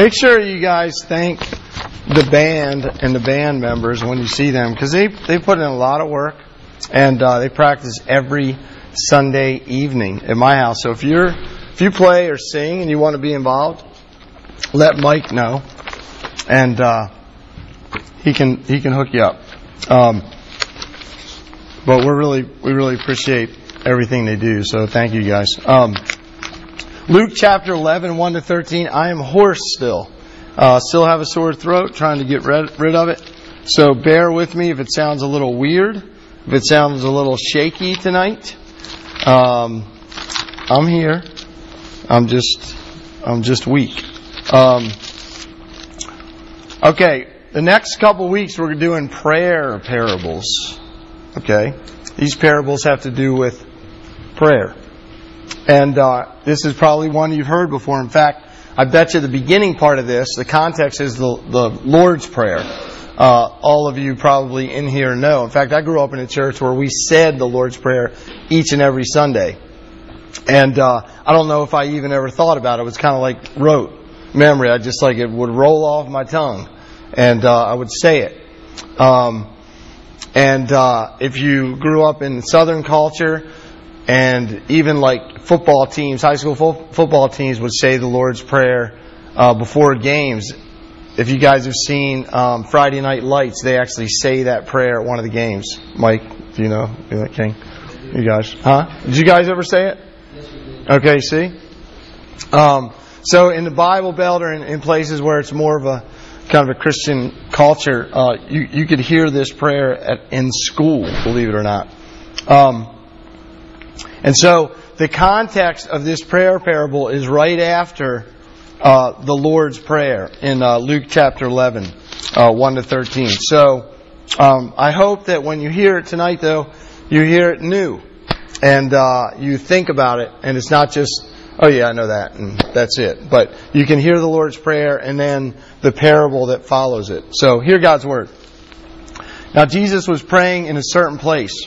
Make sure you guys thank the band and the band members when you see them because they they put in a lot of work and uh, they practice every Sunday evening at my house. So if you're if you play or sing and you want to be involved, let Mike know, and uh, he can he can hook you up. Um, but we're really we really appreciate everything they do. So thank you guys. Um, Luke chapter 11, 1 to 13. I am hoarse still. Uh, still have a sore throat, trying to get rid, rid of it. So bear with me if it sounds a little weird, if it sounds a little shaky tonight. Um, I'm here. I'm just, I'm just weak. Um, okay, the next couple weeks we're doing prayer parables. Okay, these parables have to do with prayer. And uh, this is probably one you've heard before. In fact, I bet you the beginning part of this, the context is the, the Lord's Prayer. Uh, all of you probably in here know. In fact, I grew up in a church where we said the Lord's Prayer each and every Sunday. And uh, I don't know if I even ever thought about it. It was kind of like rote memory. I just like it would roll off my tongue, and uh, I would say it. Um, and uh, if you grew up in Southern culture, and even like football teams, high school fo- football teams would say the Lord's Prayer uh, before games. If you guys have seen um, Friday Night Lights, they actually say that prayer at one of the games. Mike, do you know? You King? You guys? Huh? Did you guys ever say it? Okay, see? Um, so in the Bible Belt or in, in, places where it's more of a kind of a Christian culture, uh, you, you could hear this prayer at, in school, believe it or not. Um, and so the context of this prayer parable is right after uh, the Lord's Prayer in uh, Luke chapter 11, uh, 1 to 13. So um, I hope that when you hear it tonight, though, you hear it new and uh, you think about it, and it's not just, oh yeah, I know that, and that's it. But you can hear the Lord's Prayer and then the parable that follows it. So hear God's Word. Now Jesus was praying in a certain place.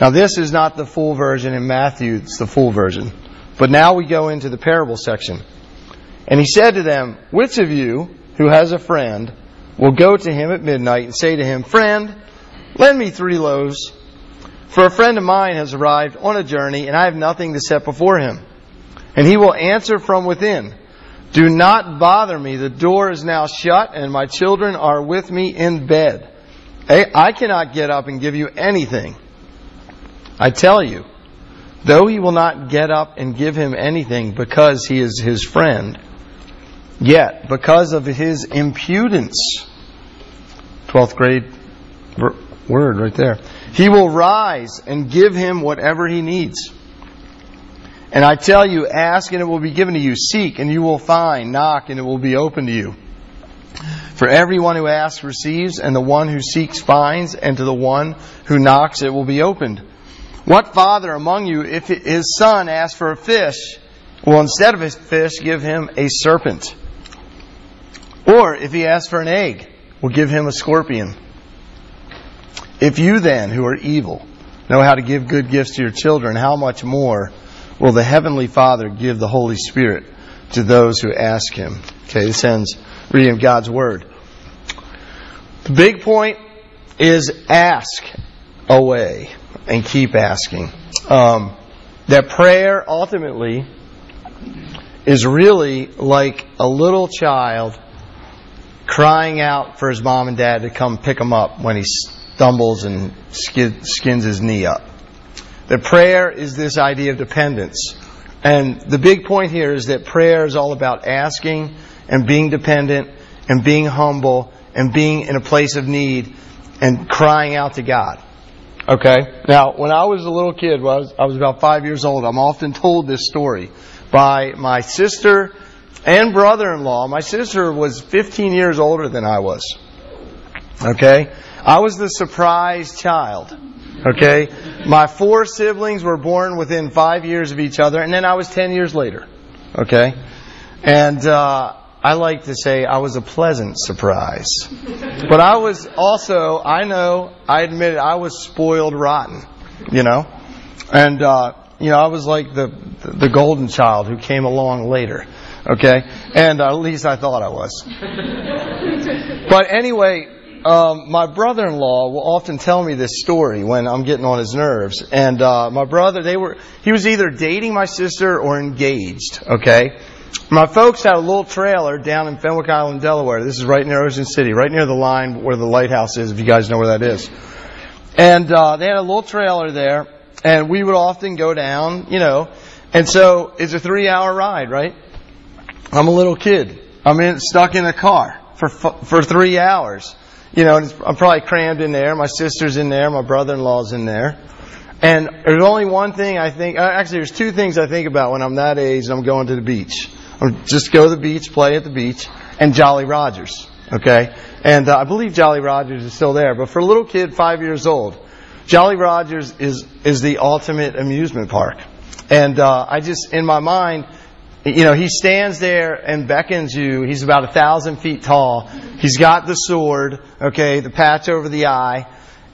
now, this is not the full version in Matthew, it's the full version. But now we go into the parable section. And he said to them, Which of you who has a friend will go to him at midnight and say to him, Friend, lend me three loaves, for a friend of mine has arrived on a journey, and I have nothing to set before him. And he will answer from within, Do not bother me. The door is now shut, and my children are with me in bed. I cannot get up and give you anything. I tell you, though he will not get up and give him anything because he is his friend, yet because of his impudence, 12th grade word right there, he will rise and give him whatever he needs. And I tell you, ask and it will be given to you. Seek and you will find. Knock and it will be open to you. For everyone who asks receives, and the one who seeks finds, and to the one who knocks it will be opened. What father among you, if his son asks for a fish, will instead of a fish give him a serpent? Or if he asks for an egg, will give him a scorpion? If you then, who are evil, know how to give good gifts to your children, how much more will the Heavenly Father give the Holy Spirit to those who ask Him? Okay, this ends reading of God's Word. The big point is ask away and keep asking. Um, that prayer ultimately is really like a little child crying out for his mom and dad to come pick him up when he stumbles and skins his knee up. The prayer is this idea of dependence. And the big point here is that prayer is all about asking and being dependent and being humble and being in a place of need and crying out to God. Okay? Now, when I was a little kid, I was, I was about five years old, I'm often told this story by my sister and brother-in-law. My sister was 15 years older than I was. Okay? I was the surprise child. Okay? My four siblings were born within five years of each other, and then I was 10 years later. Okay? And, uh, I like to say I was a pleasant surprise. But I was also, I know, I admit it, I was spoiled rotten. You know? And, uh, you know, I was like the, the golden child who came along later. Okay? And uh, at least I thought I was. But anyway, um, my brother-in-law will often tell me this story when I'm getting on his nerves. And uh, my brother, they were he was either dating my sister or engaged. Okay, my folks had a little trailer down in Fenwick Island, Delaware. This is right near Ocean City, right near the line where the lighthouse is. If you guys know where that is, and uh, they had a little trailer there, and we would often go down, you know. And so it's a three-hour ride, right? I'm a little kid. I'm in, stuck in a car for for three hours. You know, I'm probably crammed in there. My sister's in there. My brother-in-law's in there. And there's only one thing I think, uh, actually there's two things I think about when I'm that age and I'm going to the beach. I'm just go to the beach, play at the beach, and Jolly Rogers. Okay? And uh, I believe Jolly Rogers is still there. But for a little kid, five years old, Jolly Rogers is, is the ultimate amusement park. And uh, I just, in my mind, you know, he stands there and beckons you. He's about a thousand feet tall. He's got the sword, okay, the patch over the eye,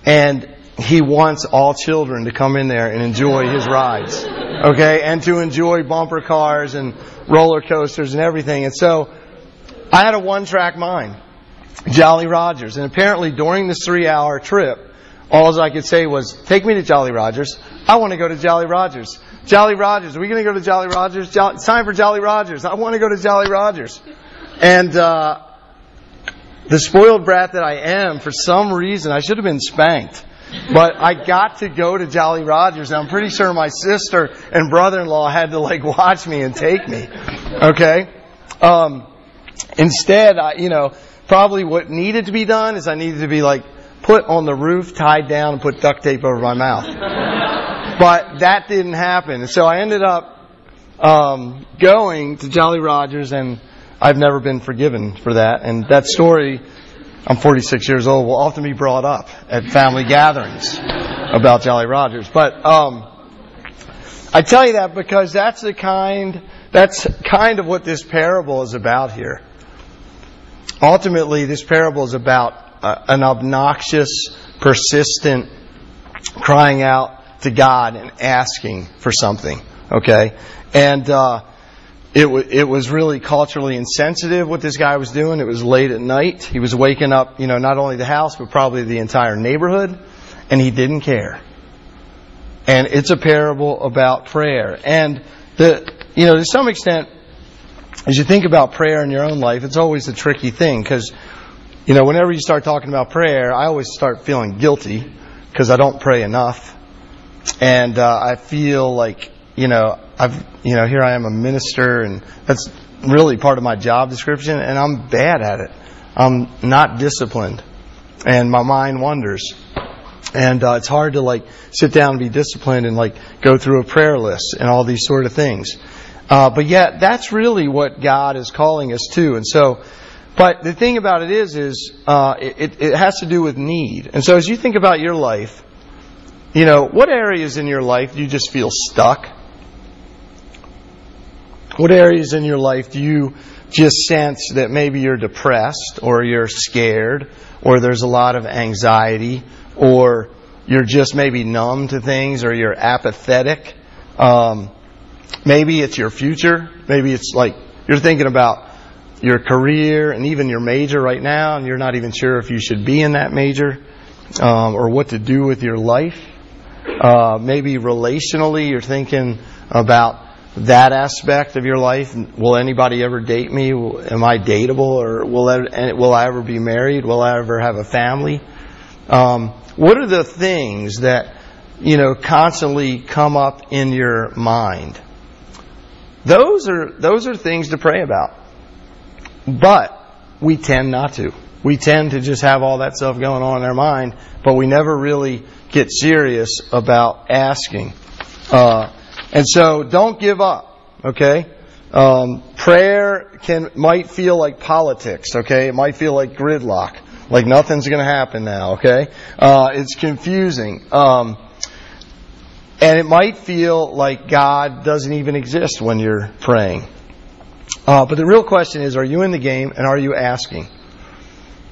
and he wants all children to come in there and enjoy his rides, okay, and to enjoy bumper cars and roller coasters and everything. And so, I had a one-track mind, Jolly Rogers, and apparently during this three-hour trip, all I could say was, "Take me to Jolly Rogers. I want to go to Jolly Rogers." Jolly Rogers. Are we going to go to Jolly Rogers? Jolly, it's time for Jolly Rogers. I want to go to Jolly Rogers. And uh, the spoiled brat that I am, for some reason, I should have been spanked. But I got to go to Jolly Rogers. And I'm pretty sure my sister and brother-in-law had to like watch me and take me. Okay. Um, instead, I, you know, probably what needed to be done is I needed to be like put on the roof, tied down, and put duct tape over my mouth. But that didn't happen. So I ended up um, going to Jolly Rogers, and I've never been forgiven for that. And that story, I'm 46 years old, will often be brought up at family gatherings about Jolly Rogers. But um, I tell you that because that's the kind that's kind of what this parable is about here. Ultimately, this parable is about uh, an obnoxious, persistent crying out to God and asking for something. Okay, and uh, it w- it was really culturally insensitive what this guy was doing. It was late at night. He was waking up, you know, not only the house but probably the entire neighborhood, and he didn't care. And it's a parable about prayer, and the you know to some extent, as you think about prayer in your own life, it's always a tricky thing because. You know, whenever you start talking about prayer, I always start feeling guilty because I don't pray enough and uh, I feel like you know I've you know here I am a minister, and that's really part of my job description, and I'm bad at it. I'm not disciplined, and my mind wanders, and uh, it's hard to like sit down and be disciplined and like go through a prayer list and all these sort of things. Uh, but yet, that's really what God is calling us to, and so. But the thing about it is, is uh, it, it has to do with need. And so as you think about your life, you know, what areas in your life do you just feel stuck? What areas in your life do you just sense that maybe you're depressed or you're scared or there's a lot of anxiety or you're just maybe numb to things or you're apathetic? Um, maybe it's your future. Maybe it's like you're thinking about your career and even your major right now and you're not even sure if you should be in that major um, or what to do with your life. Uh, maybe relationally, you're thinking about that aspect of your life. Will anybody ever date me? Am I dateable, or will I, will I ever be married? Will I ever have a family? Um, what are the things that you know constantly come up in your mind? Those are those are things to pray about, but we tend not to. We tend to just have all that stuff going on in our mind, but we never really get serious about asking. Uh, and so don't give up, okay? Um, prayer can might feel like politics. Okay, it might feel like gridlock, like nothing's going to happen now. Okay, uh, it's confusing. Um, and it might feel like God doesn't even exist when you're praying. Uh, but the real question is, are you in the game and are you asking?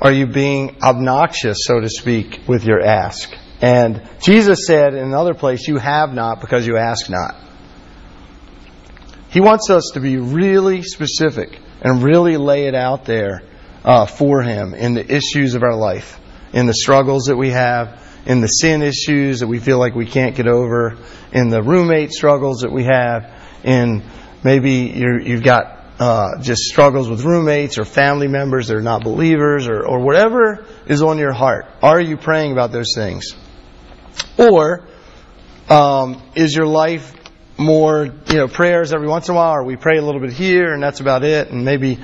Are you being obnoxious, so to speak, with your ask? And Jesus said in another place, you have not because you ask not. He wants us to be really specific and really lay it out there uh, for Him in the issues of our life, in the struggles that we have, in the sin issues that we feel like we can't get over, in the roommate struggles that we have, in maybe you have got uh, just struggles with roommates or family members that are not believers or, or whatever is on your heart. Are you praying about those things? Or um, is your life more, you know, prayers every once in a while, or we pray a little bit here and that's about it, and maybe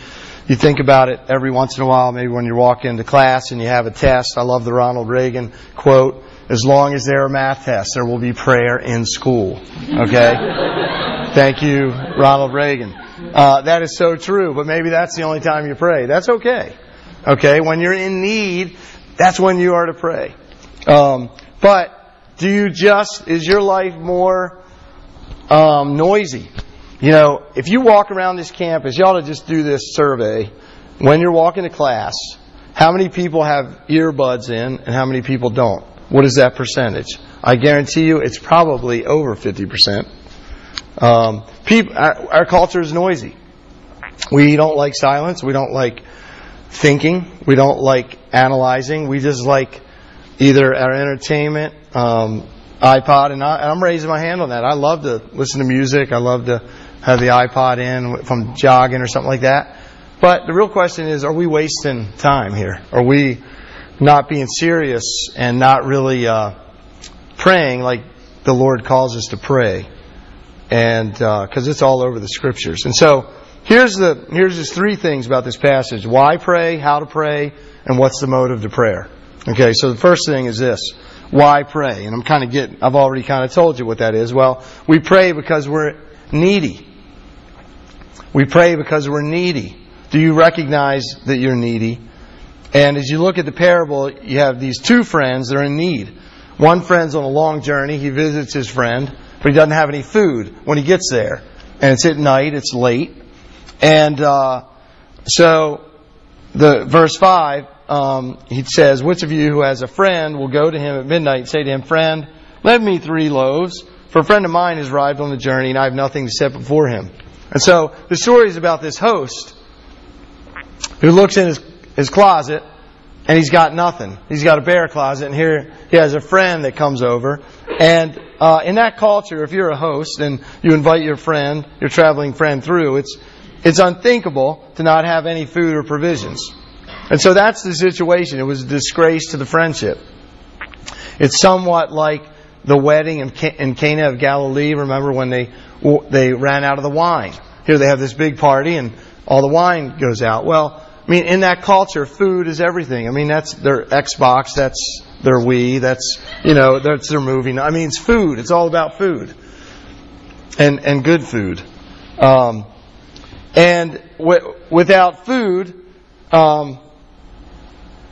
you think about it every once in a while, maybe when you walk into class and you have a test. I love the Ronald Reagan quote, as long as there are math tests, there will be prayer in school. Okay? Thank you, Ronald Reagan. Uh, that is so true, but maybe that's the only time you pray. That's okay. Okay? When you're in need, that's when you are to pray. Um, but do you just, is your life more um, noisy? You know, if you walk around this campus, you ought to just do this survey. When you're walking to class, how many people have earbuds in and how many people don't? What is that percentage? I guarantee you it's probably over 50%. Um, people, our, our culture is noisy. We don't like silence. We don't like thinking. We don't like analyzing. We just like either our entertainment, um, iPod, and, I, am raising my hand on that. I love to listen to music. I love to have the iPod in if I'm jogging or something like that. But the real question is, are we wasting time here? Are we not being serious and not really uh, praying like the Lord calls us to pray? And because uh, it's all over the scriptures. And so here's the here's just three things about this passage: why pray, how to pray, and what's the motive to prayer. Okay, so the first thing is this: why pray? And I'm kind of getting, I've already kind of told you what that is. Well, we pray because we're needy. We pray because we're needy. Do you recognize that you're needy? And as you look at the parable, you have these two friends that are in need. One friend's on a long journey. He visits his friend, but he doesn't have any food when he gets there. And it's at night, it's late. And uh, so, the verse 5, um, he says, Which of you who has a friend will go to him at midnight and say to him, Friend, lend me three loaves, for a friend of mine has arrived on the journey and I have nothing to set before him. And so the story is about this host who looks in his, his closet and he's got nothing. He's got a bare closet, and here he has a friend that comes over. And uh, in that culture, if you're a host and you invite your friend, your traveling friend through, it's it's unthinkable to not have any food or provisions. And so that's the situation. It was a disgrace to the friendship. It's somewhat like the wedding in Cana of Galilee. Remember when they they ran out of the wine? Here they have this big party and all the wine goes out. Well, I mean, in that culture, food is everything. I mean, that's their Xbox, that's their Wii, that's you know, that's their movie. I mean, it's food. It's all about food, and and good food. Um, and w- without food, um,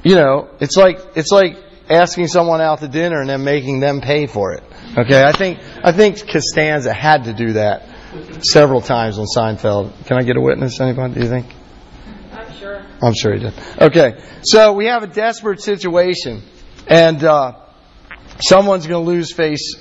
you know, it's like it's like asking someone out to dinner and then making them pay for it. Okay, I think I think Costanza had to do that several times on Seinfeld. Can I get a witness? Anybody? Do you think? I'm sure. I'm sure he did. Okay, so we have a desperate situation, and uh, someone's going to lose face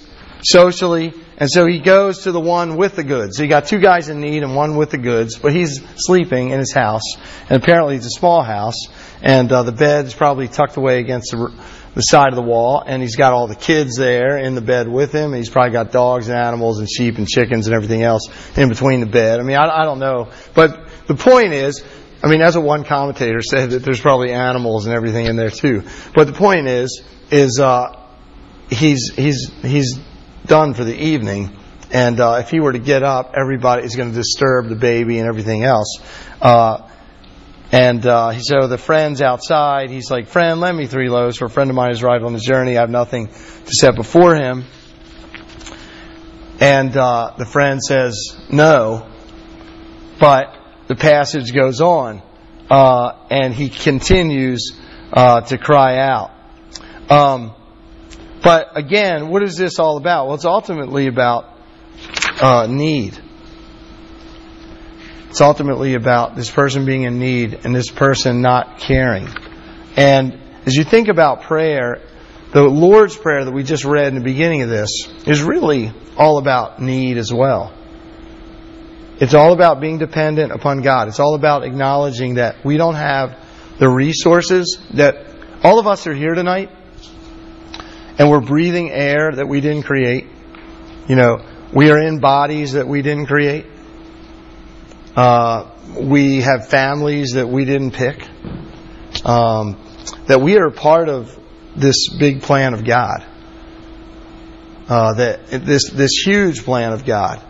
socially, and so he goes to the one with the goods. So you got two guys in need and one with the goods, but he's sleeping in his house, and apparently it's a small house, and uh, the bed's probably tucked away against the the side of the wall, and he's got all the kids there in the bed with him. He's probably got dogs and animals and sheep and chickens and everything else in between the bed. I mean, I, I don't know, but the point is, I mean, as a one commentator said that there's probably animals and everything in there too. But the point is, is uh, he's he's he's done for the evening, and uh, if he were to get up, everybody is going to disturb the baby and everything else. Uh, and uh, so the friend's outside. He's like, Friend, lend me three loaves, for a friend of mine has arrived on the journey. I have nothing to set before him. And uh, the friend says, No. But the passage goes on, uh, and he continues uh, to cry out. Um, but again, what is this all about? Well, it's ultimately about uh, need. It's ultimately about this person being in need and this person not caring. And as you think about prayer, the Lord's Prayer that we just read in the beginning of this is really all about need as well. It's all about being dependent upon God. It's all about acknowledging that we don't have the resources that all of us are here tonight and we're breathing air that we didn't create. You know, we are in bodies that we didn't create. Uh, we have families that we didn't pick. Um, that we are part of this big plan of God. Uh, that this this huge plan of God,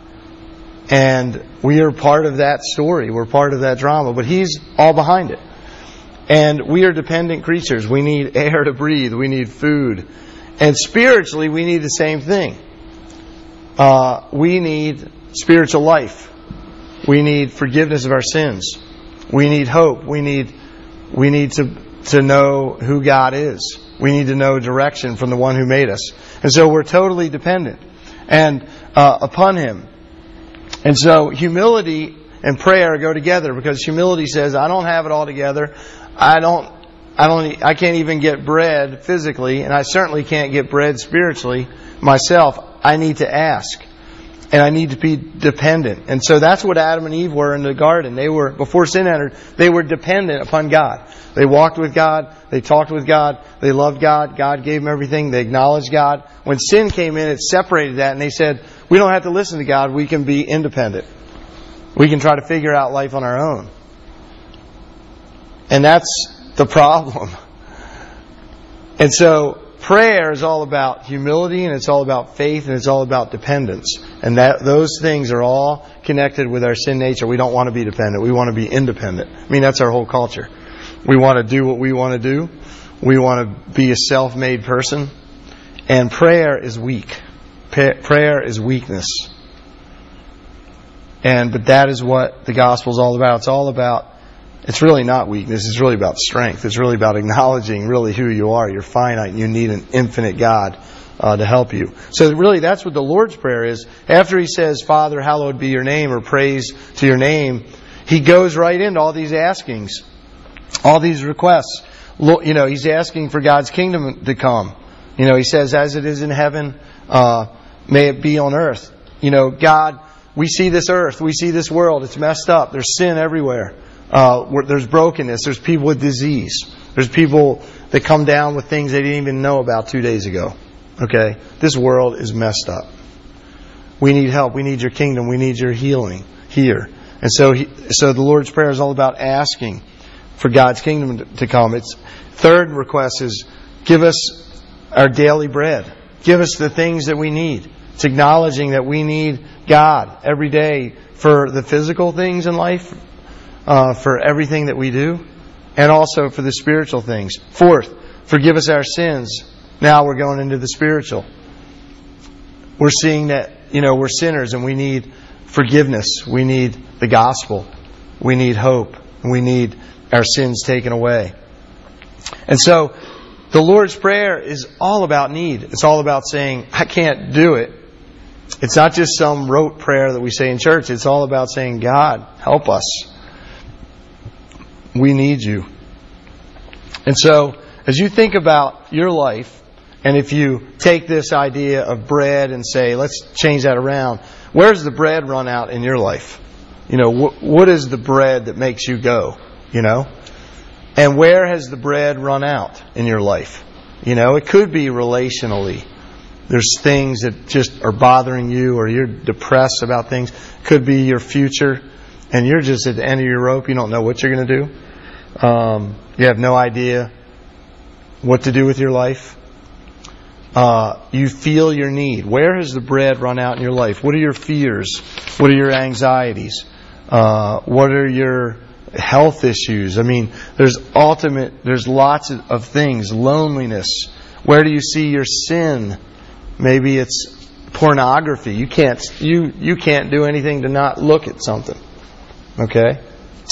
and we are part of that story. We're part of that drama, but He's all behind it. And we are dependent creatures. We need air to breathe. We need food, and spiritually, we need the same thing. Uh, we need spiritual life. We need forgiveness of our sins. We need hope. We need we need to to know who God is. We need to know direction from the one who made us. And so we're totally dependent and uh, upon him. And so humility and prayer go together because humility says, I don't have it all together. I don't I don't I can't even get bread physically and I certainly can't get bread spiritually myself. I need to ask and I need to be dependent. And so that's what Adam and Eve were in the garden. They were, before sin entered, they were dependent upon God. They walked with God, they talked with God, they loved God, God gave them everything, they acknowledged God. When sin came in, it separated that and they said, we don't have to listen to God, we can be independent. We can try to figure out life on our own. And that's the problem. And so, prayer is all about humility and it's all about faith and it's all about dependence. And that those things are all connected with our sin nature. We don't want to be dependent. We want to be independent. I mean, that's our whole culture. We want to do what we want to do. We want to be a self-made person. And prayer is weak. Prayer is weakness. And, but that is what the gospel is all about. It's all about it's really not weakness. It's really about strength. It's really about acknowledging really who you are. You're finite. And you need an infinite God uh, to help you. So really, that's what the Lord's prayer is. After He says, "Father, hallowed be Your name," or "Praise to Your name," He goes right into all these askings, all these requests. You know, He's asking for God's kingdom to come. You know, He says, "As it is in heaven, uh, may it be on earth." You know, God, we see this earth, we see this world. It's messed up. There's sin everywhere. Uh, there's brokenness. There's people with disease. There's people that come down with things they didn't even know about two days ago. Okay? This world is messed up. We need help. We need your kingdom. We need your healing here. And so, he, so the Lord's Prayer is all about asking for God's kingdom to come. Its third request is give us our daily bread. Give us the things that we need. It's acknowledging that we need God every day for the physical things in life, uh, for everything that we do and also for the spiritual things. Fourth, forgive us our sins. Now we're going into the spiritual. We're seeing that, you know, we're sinners and we need forgiveness. We need the gospel. We need hope. We need our sins taken away. And so, the Lord's Prayer is all about need. It's all about saying, I can't do it. It's not just some rote prayer that we say in church. It's all about saying, God, help us. We need you. And so, as you think about your life, and if you take this idea of bread and say, let's change that around, where's the bread run out in your life? You know, wh- what is the bread that makes you go? You know? And where has the bread run out in your life? You know, it could be relationally. There's things that just are bothering you or you're depressed about things. Could be your future and you're just at the end of your rope. You don't know what you're going to do. Um, you have no idea what to do with your life. Uh, you feel your need. Where has the bread run out in your life? What are your fears? What are your anxieties? Uh, what are your health issues? I mean, there's ultimate, there's lots of things. Loneliness. Where do you see your sin? Maybe it's pornography. You can't, you, you can't do anything to not look at something. Okay?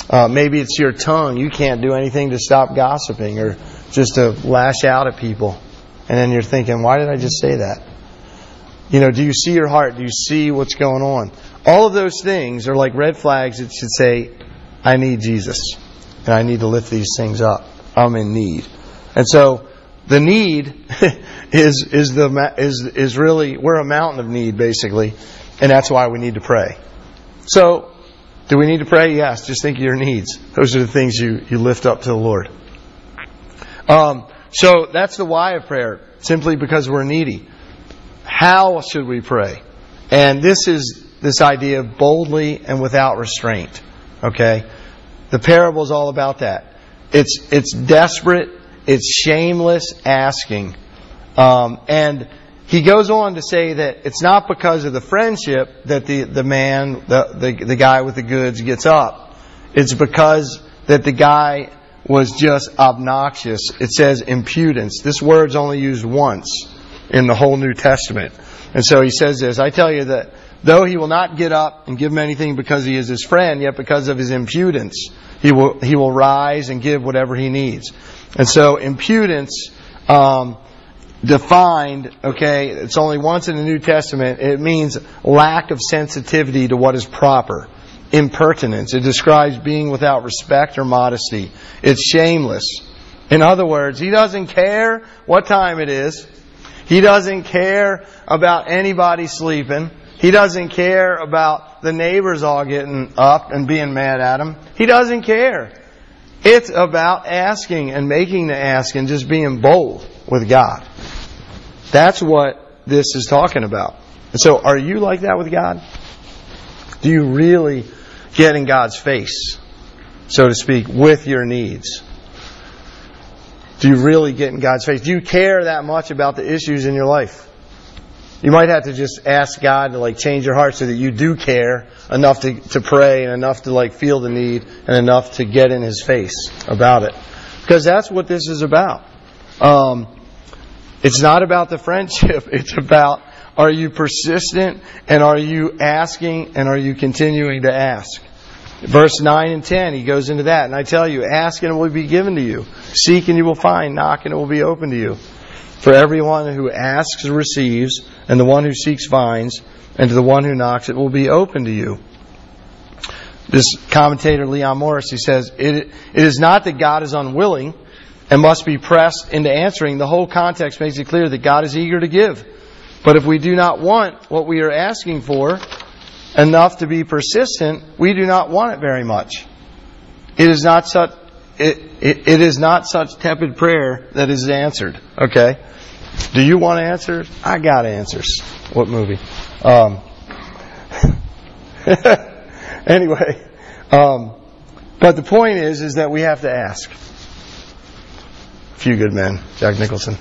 Uh, maybe it's your tongue. You can't do anything to stop gossiping or just to lash out at people. And then you're thinking, why did I just say that? You know, do you see your heart? Do you see what's going on? All of those things are like red flags that should say, I need Jesus. And I need to lift these things up. I'm in need. And so, the need is, is the, is, is really, we're a mountain of need basically. And that's why we need to pray. So, do we need to pray? Yes. Just think of your needs. Those are the things you, you lift up to the Lord. Um, so that's the why of prayer. Simply because we're needy. How should we pray? And this is this idea of boldly and without restraint. Okay? The parable is all about that. It's, it's desperate, it's shameless asking. Um, and he goes on to say that it's not because of the friendship that the, the man, the, the, the guy with the goods gets up. It's because that the guy was just obnoxious. It says impudence. This word's only used once in the whole New Testament. And so he says this, I tell you that though he will not get up and give him anything because he is his friend, yet because of his impudence, he will, he will rise and give whatever he needs. And so impudence, um, defined, okay, it's only once in the New Testament, it means lack of sensitivity to what is proper. Impertinence. It describes being without respect or modesty. It's shameless. In other words, he doesn't care what time it is. He doesn't care about anybody sleeping. He doesn't care about the neighbors all getting up and being mad at him. He doesn't care. It's about asking and making the ask and just being bold with God. That's what this is talking about. And so, are you like that with God? Do you really get in God's face, so to speak, with your needs? Do you really get in God's face? Do you care that much about the issues in your life? You might have to just ask God to like change your heart so that you do care enough to, to pray and enough to like feel the need and enough to get in His face about it. Because that's what this is about. Um, it's not about the friendship. It's about are you persistent and are you asking and are you continuing to ask? Verse 9 and 10, he goes into that. And I tell you, ask and it will be given to you. Seek and you will find. Knock and it will be open to you. For everyone who asks receives, and the one who seeks finds, and to the one who knocks it will be open to you. This commentator, Leon Morris, he says, it, it is not that God is unwilling and must be pressed into answering. The whole context makes it clear that God is eager to give. But if we do not want what we are asking for enough to be persistent, we do not want it very much. It is not such it, it, it is not such tepid prayer that is answered. Okay? Do you want answers? I got answers. What movie? Um, anyway, um, but the point is, is that we have to ask. Few good men, Jack Nicholson.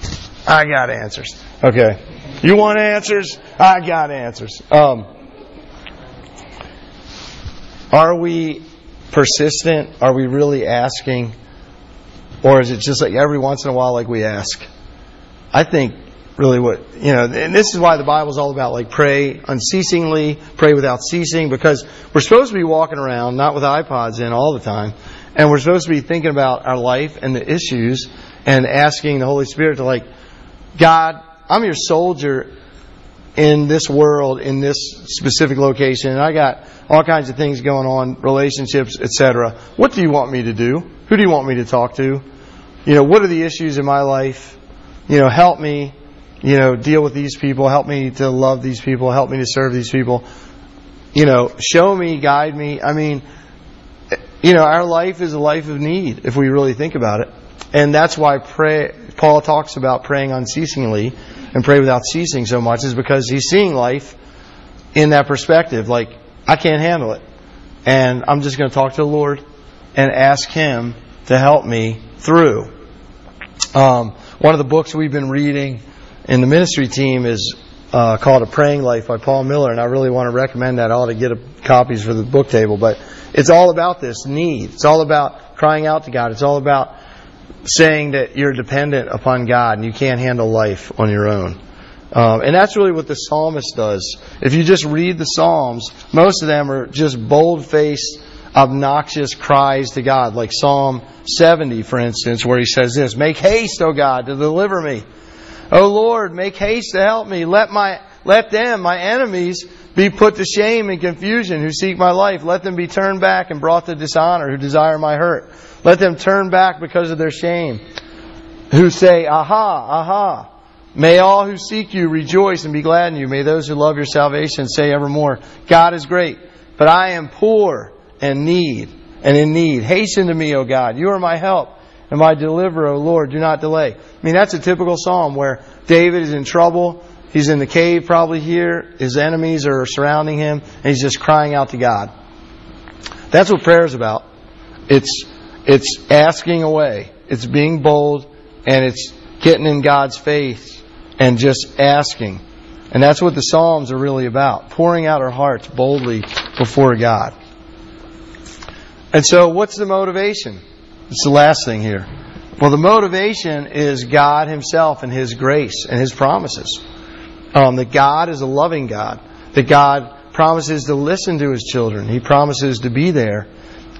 I got answers. Okay, you want answers? I got answers. Um, are we persistent? Are we really asking? Or is it just like every once in a while, like we ask? I think really what, you know, and this is why the Bible is all about like pray unceasingly, pray without ceasing, because we're supposed to be walking around, not with iPods in all the time, and we're supposed to be thinking about our life and the issues and asking the Holy Spirit to like, God, I'm your soldier in this world, in this specific location, and I got all kinds of things going on, relationships, etc. What do you want me to do? Who do you want me to talk to? You know, what are the issues in my life? You know, help me, you know, deal with these people, help me to love these people, help me to serve these people. You know, show me, guide me. I mean, you know, our life is a life of need if we really think about it. And that's why pray, Paul talks about praying unceasingly and pray without ceasing so much is because he's seeing life in that perspective. Like, I can't handle it. And I'm just going to talk to the Lord and ask Him to help me through. Um, one of the books we've been reading in the ministry team is uh, called A Praying Life by Paul Miller, and I really want to recommend that. Ought to get a, copies for the book table, but it's all about this need. It's all about crying out to God. It's all about saying that you're dependent upon God and you can't handle life on your own. Um, and that's really what the psalmist does. If you just read the Psalms, most of them are just bold faced obnoxious cries to God, like Psalm 70, for instance, where he says this, Make haste, O God, to deliver me. O Lord, make haste to help me. Let my, let them, my enemies, be put to shame and confusion who seek my life. Let them be turned back and brought to dishonor who desire my hurt. Let them turn back because of their shame. Who say, Aha, aha. May all who seek you rejoice and be glad in you. May those who love your salvation say evermore, God is great, but I am poor and need and in need. Hasten to me, O God. You are my help and my deliverer, O Lord. Do not delay. I mean, that's a typical psalm where David is in trouble. He's in the cave probably here. His enemies are surrounding him and he's just crying out to God. That's what prayer is about. It's, it's asking away. It's being bold and it's getting in God's face and just asking. And that's what the Psalms are really about pouring out our hearts boldly before God. And so, what's the motivation? It's the last thing here. Well, the motivation is God Himself and His grace and His promises. Um, that God is a loving God. That God promises to listen to His children. He promises to be there.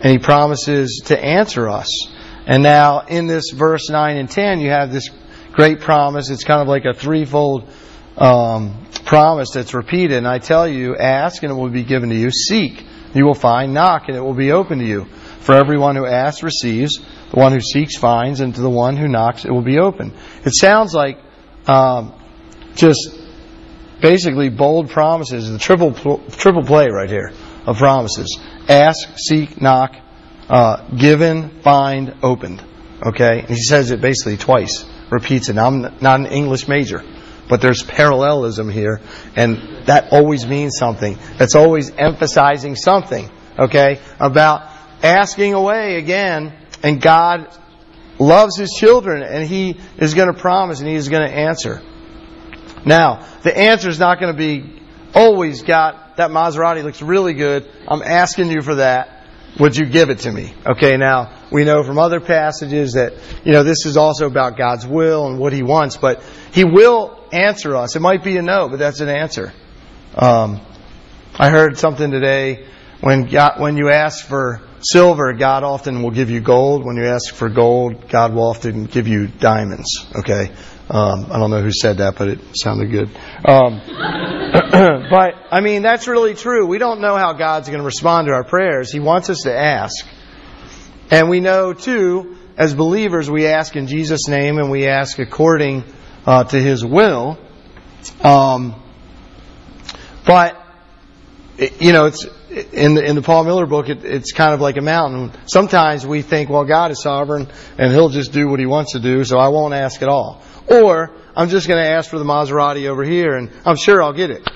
And He promises to answer us. And now, in this verse 9 and 10, you have this great promise. It's kind of like a threefold um, promise that's repeated. And I tell you, ask and it will be given to you. Seek, you will find. Knock and it will be open to you. For everyone who asks receives. The one who seeks finds. And to the one who knocks it will be open. It sounds like um, just basically bold promises. The triple triple play right here of promises. Ask, seek, knock, uh, given, find, opened. Okay? And he says it basically twice repeats it. Now, I'm not an English major, but there's parallelism here, and that always means something. That's always emphasizing something, okay, about asking away again, and God loves His children, and He is going to promise, and He is going to answer. Now, the answer is not going to be always got that Maserati looks really good. I'm asking you for that would you give it to me? Okay, now we know from other passages that, you know, this is also about God's will and what He wants, but He will answer us. It might be a no, but that's an answer. Um, I heard something today when God, when you ask for silver, God often will give you gold. When you ask for gold, God will often give you diamonds. Okay, um, I don't know who said that, but it sounded good. Um, but, I mean, that's really true. We don't know how God's going to respond to our prayers. He wants us to ask. And we know, too, as believers, we ask in Jesus' name and we ask according uh, to His will. Um, but, you know, it's in the, in the Paul Miller book, it, it's kind of like a mountain. Sometimes we think, well, God is sovereign and He'll just do what He wants to do, so I won't ask at all. Or I'm just going to ask for the Maserati over here and I'm sure I'll get it.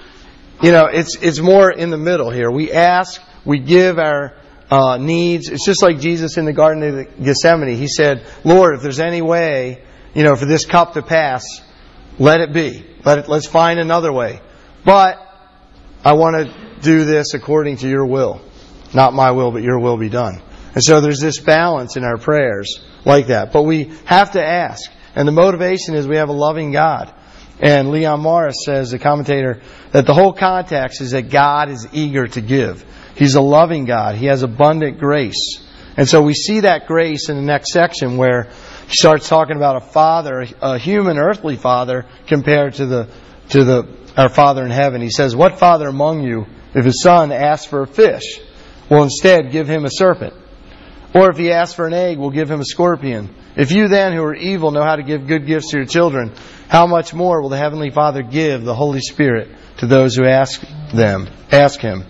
You know, it's, it's more in the middle here. We ask, we give our uh, needs. It's just like Jesus in the Garden of Gethsemane. He said, Lord, if there's any way, you know, for this cup to pass, let it be. Let it, let's find another way. But I want to do this according to your will. Not my will, but your will be done. And so there's this balance in our prayers like that. But we have to ask. And the motivation is we have a loving God. And Leon Morris says, the commentator, that the whole context is that God is eager to give. He's a loving God. He has abundant grace. And so we see that grace in the next section where he starts talking about a father, a human earthly father compared to the, to the, our father in heaven. He says, what father among you, if his son asks for a fish, will instead give him a serpent? Or if he asks for an egg, will give him a scorpion? If you then, who are evil, know how to give good gifts to your children, how much more will the Heavenly Father give the Holy Spirit to those who ask them, ask Him?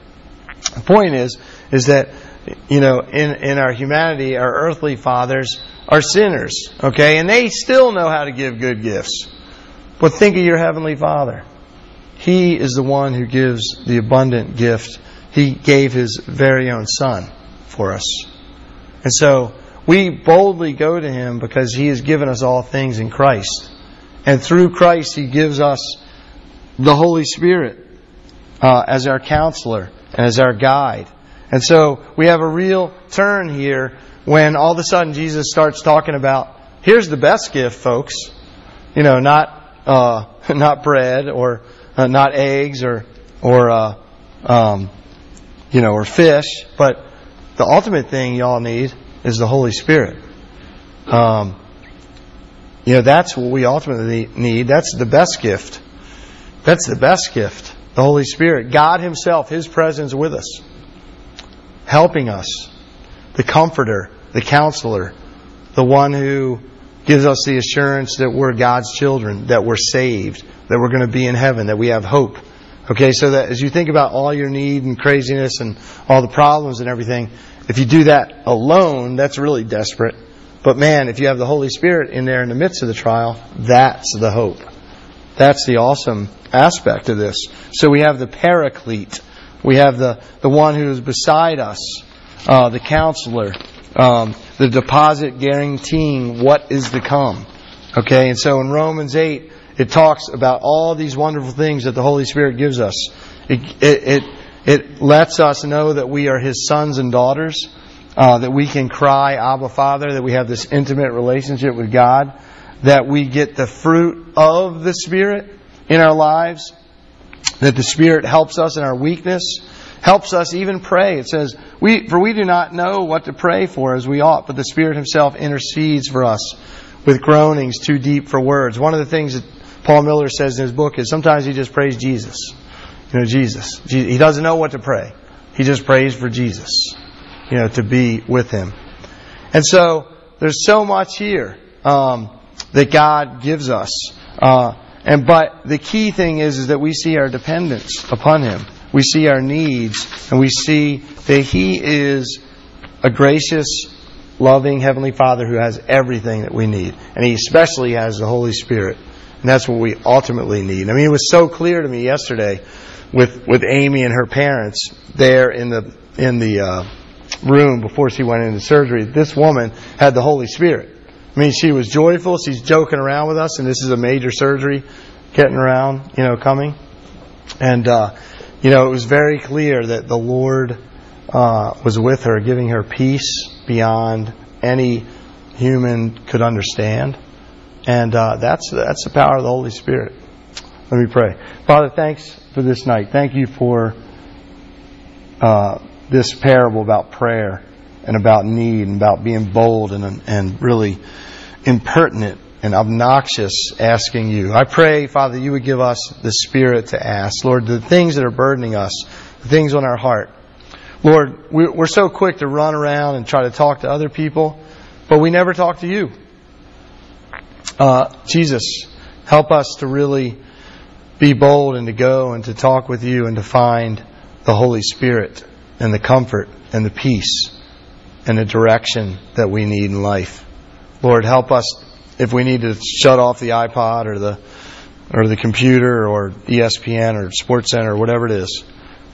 The point is, is that, you know, in, in our humanity, our earthly fathers are sinners, okay? And they still know how to give good gifts. But think of your Heavenly Father. He is the one who gives the abundant gift. He gave His very own Son for us. And so, we boldly go to Him because He has given us all things in Christ. And through Christ, He gives us the Holy Spirit uh, as our counselor and as our guide. And so we have a real turn here when all of a sudden Jesus starts talking about here's the best gift, folks. You know, not uh, not bread or uh, not eggs or or uh, um, you know or fish, but the ultimate thing y'all need is the Holy Spirit. Um, you know, that's what we ultimately need. That's the best gift. That's the best gift. The Holy Spirit. God Himself, His presence with us. Helping us. The Comforter, the Counselor, the one who gives us the assurance that we're God's children, that we're saved, that we're going to be in heaven, that we have hope. Okay, so that as you think about all your need and craziness and all the problems and everything, if you do that alone, that's really desperate. But man, if you have the Holy Spirit in there in the midst of the trial, that's the hope. That's the awesome aspect of this. So we have the paraclete. We have the, the one who is beside us, uh, the counselor, um, the deposit guaranteeing what is to come. Okay, and so in Romans 8, it talks about all these wonderful things that the Holy Spirit gives us. It, it, it, it lets us know that we are His sons and daughters, uh, that we can cry, Abba Father, that we have this intimate relationship with God, that we get the fruit of the Spirit in our lives, that the Spirit helps us in our weakness, helps us even pray. It says, we, For we do not know what to pray for as we ought, but the Spirit Himself intercedes for us with groanings too deep for words. One of the things that Paul Miller says in his book is sometimes he just prays Jesus. You know, Jesus. He doesn't know what to pray. He just prays for Jesus, you know, to be with him. And so there's so much here um, that God gives us. Uh, and but the key thing is, is that we see our dependence upon Him. We see our needs, and we see that He is a gracious, loving Heavenly Father who has everything that we need. And He especially has the Holy Spirit. And that's what we ultimately need. I mean, it was so clear to me yesterday with, with Amy and her parents there in the, in the, uh, room before she went into surgery. This woman had the Holy Spirit. I mean, she was joyful. She's joking around with us, and this is a major surgery getting around, you know, coming. And, uh, you know, it was very clear that the Lord uh, was with her, giving her peace beyond any human could understand. And uh, that's, that's the power of the Holy Spirit. Let me pray. Father, thanks for this night. Thank you for uh, this parable about prayer and about need and about being bold and, and really impertinent and obnoxious asking you. I pray, Father, you would give us the spirit to ask. Lord, the things that are burdening us, the things on our heart. Lord, we're so quick to run around and try to talk to other people, but we never talk to you. Uh, Jesus, help us to really be bold and to go and to talk with you and to find the Holy Spirit and the comfort and the peace and the direction that we need in life. Lord, help us if we need to shut off the iPod or the or the computer or ESPN or Sports Center or whatever it is.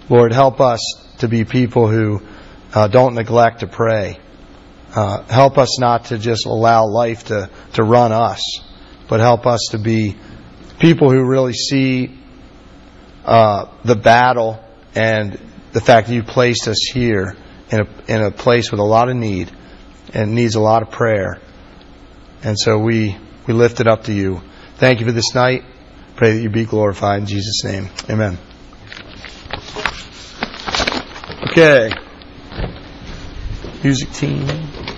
Lord, help us to be people who uh, don't neglect to pray. Uh, help us not to just allow life to, to run us, but help us to be people who really see uh, the battle and the fact that you placed us here in a, in a place with a lot of need and needs a lot of prayer. And so we, we lift it up to you. Thank you for this night. Pray that you be glorified in Jesus' name. Amen. Okay. Music team.